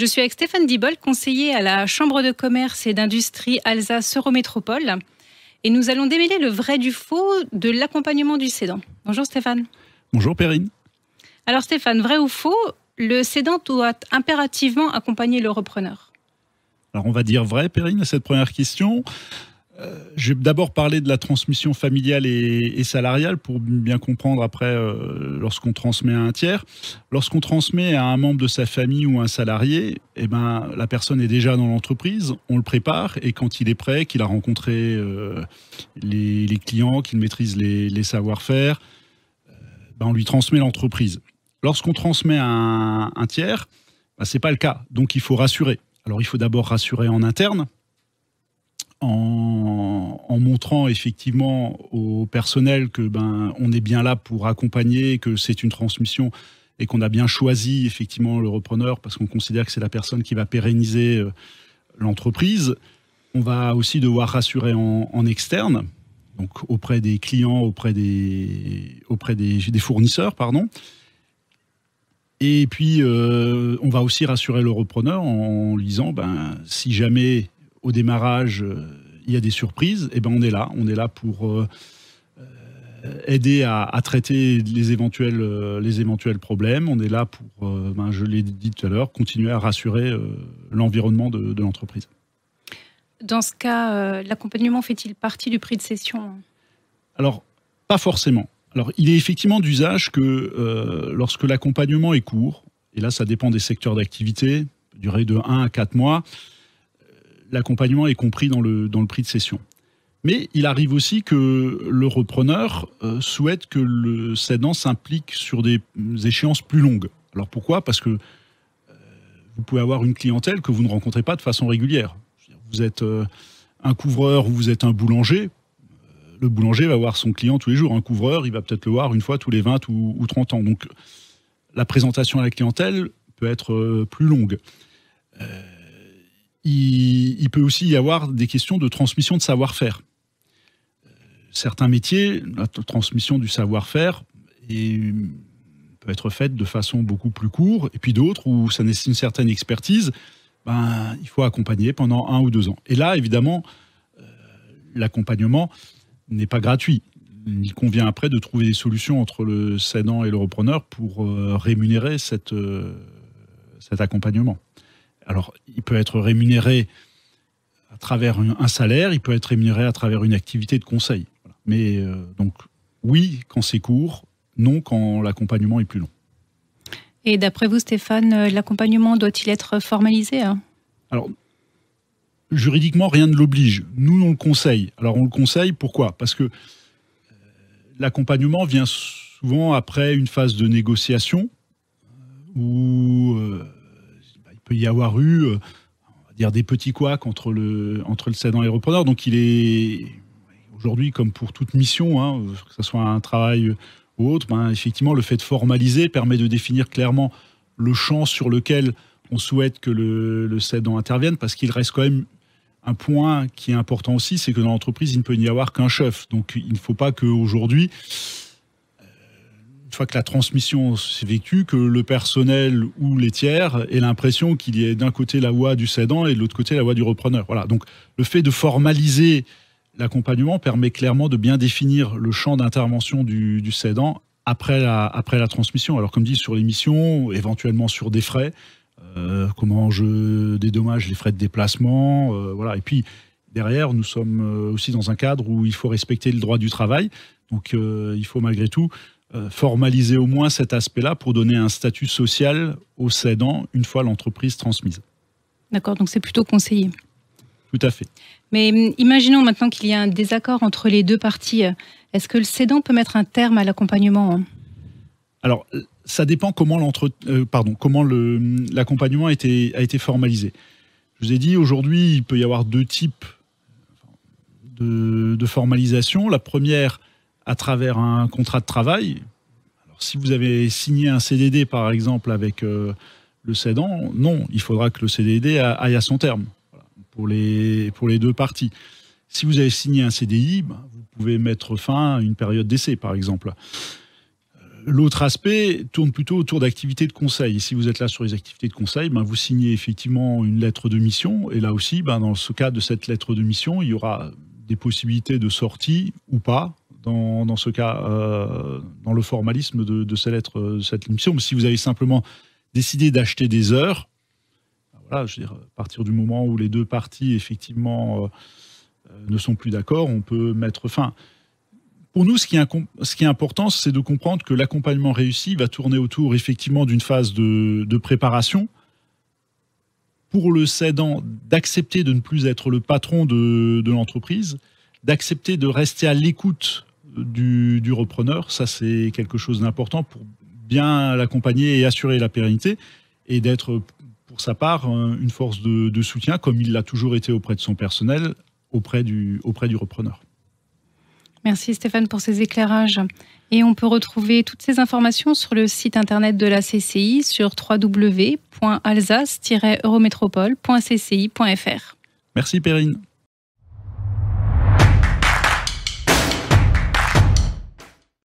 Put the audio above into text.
Je suis avec Stéphane Dibol, conseiller à la Chambre de commerce et d'industrie Alsace-Eurométropole. Et nous allons démêler le vrai du faux de l'accompagnement du cédant. Bonjour Stéphane. Bonjour Perrine. Alors Stéphane, vrai ou faux, le cédant doit impérativement accompagner le repreneur? Alors on va dire vrai Perrine à cette première question. Euh, je vais d'abord parler de la transmission familiale et, salariale pour bien comprendre après euh, lorsqu'on transmet à un tiers. Lorsqu'on transmet à un membre de sa famille ou un salarié, eh ben, la personne est déjà dans l'entreprise, on le prépare et quand il est prêt, qu'il a rencontré euh, les, clients, qu'il maîtrise les, savoir-faire, ben, on lui transmet l'entreprise. Lorsqu'on transmet à un, tiers, ben, ce n'est pas le cas. Donc il faut rassurer. Alors il faut d'abord rassurer en interne en, montrant effectivement au personnel que ben on est bien là pour accompagner, que c'est une transmission et qu'on a bien choisi effectivement le repreneur parce qu'on considère que c'est la personne qui va pérenniser euh, l'entreprise. On va aussi devoir rassurer en, externe, donc auprès des clients, auprès des, auprès des, fournisseurs, pardon. Et puis, euh, on va aussi rassurer le repreneur en, disant, ben, si jamais au démarrage, euh, il y a des surprises, et eh ben on est là, on est là pour euh, euh, aider à, traiter les éventuels, les éventuels problèmes. On est là pour, ben, je l'ai dit tout à l'heure, continuer à rassurer l'environnement de, l'entreprise. Dans ce cas, l'accompagnement fait-il partie du prix de cession? Alors, pas forcément. Alors, il est effectivement d'usage que lorsque l'accompagnement est court, et là, ça dépend des secteurs d'activité, durer de 1 à 4 mois, l'accompagnement est compris dans le, dans le prix de cession. Mais il arrive aussi que le repreneur euh, souhaite que le cédant s'implique sur des échéances plus longues. Alors pourquoi? Parce que euh, vous pouvez avoir une clientèle que vous ne rencontrez pas de façon régulière. Vous êtes euh, un couvreur ou vous êtes un boulanger. Le boulanger va voir son client tous les jours. Un couvreur, il va peut-être le voir une fois tous les 20 ou, ou 30 ans. Donc la présentation à la clientèle peut être plus longue il, peut aussi y avoir des questions de transmission de savoir-faire. Certains métiers, la transmission du savoir-faire peut être faite de façon beaucoup plus courte, et puis d'autres où ça nécessite une certaine expertise, ben, il faut accompagner pendant un ou deux ans. Et là, évidemment, euh, l'accompagnement n'est pas gratuit. Il convient après de trouver des solutions entre le cédant et le repreneur pour euh, rémunérer cette, euh, cet accompagnement. Alors, il peut être rémunéré travers un salaire, il peut être rémunéré à travers une activité de conseil. Mais euh, donc, oui, quand c'est court, non quand l'accompagnement est plus long. Et d'après vous, Stéphane, euh, l'accompagnement doit-il être formalisé hein? Alors, juridiquement, rien ne l'oblige. Nous, on le conseille. Alors, on le conseille, pourquoi? Parce que euh, l'accompagnement vient souvent après une phase de négociation où peut y avoir eu dire des petits couacs entre le, entre le cédant et le repreneur. Donc il est aujourd'hui, comme pour toute mission, hein, que ce soit un travail ou autre, ben, effectivement, le fait de formaliser permet de définir clairement le champ sur lequel on souhaite que le, le cédant intervienne, parce qu'il reste quand même un point qui est important aussi, c'est que dans l'entreprise, il ne peut n'y avoir qu'un chef. Donc il ne faut pas qu'aujourd'hui, une fois que la transmission s'est vécue, que le personnel ou les tiers aient l'impression qu'il y ait d'un côté la voix du cédant et de l'autre côté la voix du repreneur. Voilà. Donc le fait de formaliser l'accompagnement permet clairement de bien définir le champ d'intervention du, du, cédant après la, après la transmission. Alors comme dit sur l'émission, éventuellement sur des frais, euh, comment je dédommage les frais de déplacement, euh, voilà. Et puis derrière, nous sommes euh, aussi dans un cadre où il faut respecter le droit du travail. Donc il faut malgré tout formaliser au moins cet aspect-là pour donner un statut social au cédant une fois l'entreprise transmise. D'accord, donc c'est plutôt conseillé. Tout à fait. Mais hum, imaginons maintenant qu'il y a un désaccord entre les deux parties. Est-ce que le cédant peut mettre un terme à l'accompagnement hein? Alors, ça dépend comment euh, comment l'accompagnement a été, a été formalisé. Je vous ai dit, aujourd'hui, il peut y avoir deux types de, de formalisation. La première, à travers un contrat de travail. Alors, si vous avez signé un CDD, par exemple, avec euh, le cédant, non, il faudra que le CDD aille à son terme pour, les, pour les deux parties. Si vous avez signé un CDI, bah, vous pouvez mettre fin à une période d'essai, par exemple. Euh, L'autre aspect tourne plutôt autour d'activités de conseil. Si vous êtes là sur les activités de conseil, ben vous signez effectivement une lettre de mission. Et là aussi, ben dans ce cas de cette lettre de mission, il y aura des possibilités de sortie ou pas. Dans, ce cas, euh, dans le formalisme de, cette lettre, de cette mission. Mais si vous avez simplement décidé d'acheter des heures, ben voilà, je dire, à partir du moment où les deux parties effectivement euh, ne sont plus d'accord, on peut mettre fin pour nous, ce qui est, important, c'est de comprendre que l'accompagnement réussi va tourner autour effectivement d'une phase de, préparation pour le cédant d'accepter de ne plus être le patron de, l'entreprise, d'accepter de rester à l'écoute du, repreneur. Ça, c'est quelque chose d'important pour bien l'accompagner et assurer la pérennité et d'être, pour sa part, une force de, de soutien, comme il l'a toujours été auprès de son personnel, auprès du, auprès du repreneur. Merci Stéphane pour ces éclairages. Et on peut retrouver toutes ces informations sur le site internet de la CCI sur www.alsace-eurométropole.cci.fr. Merci Perrine.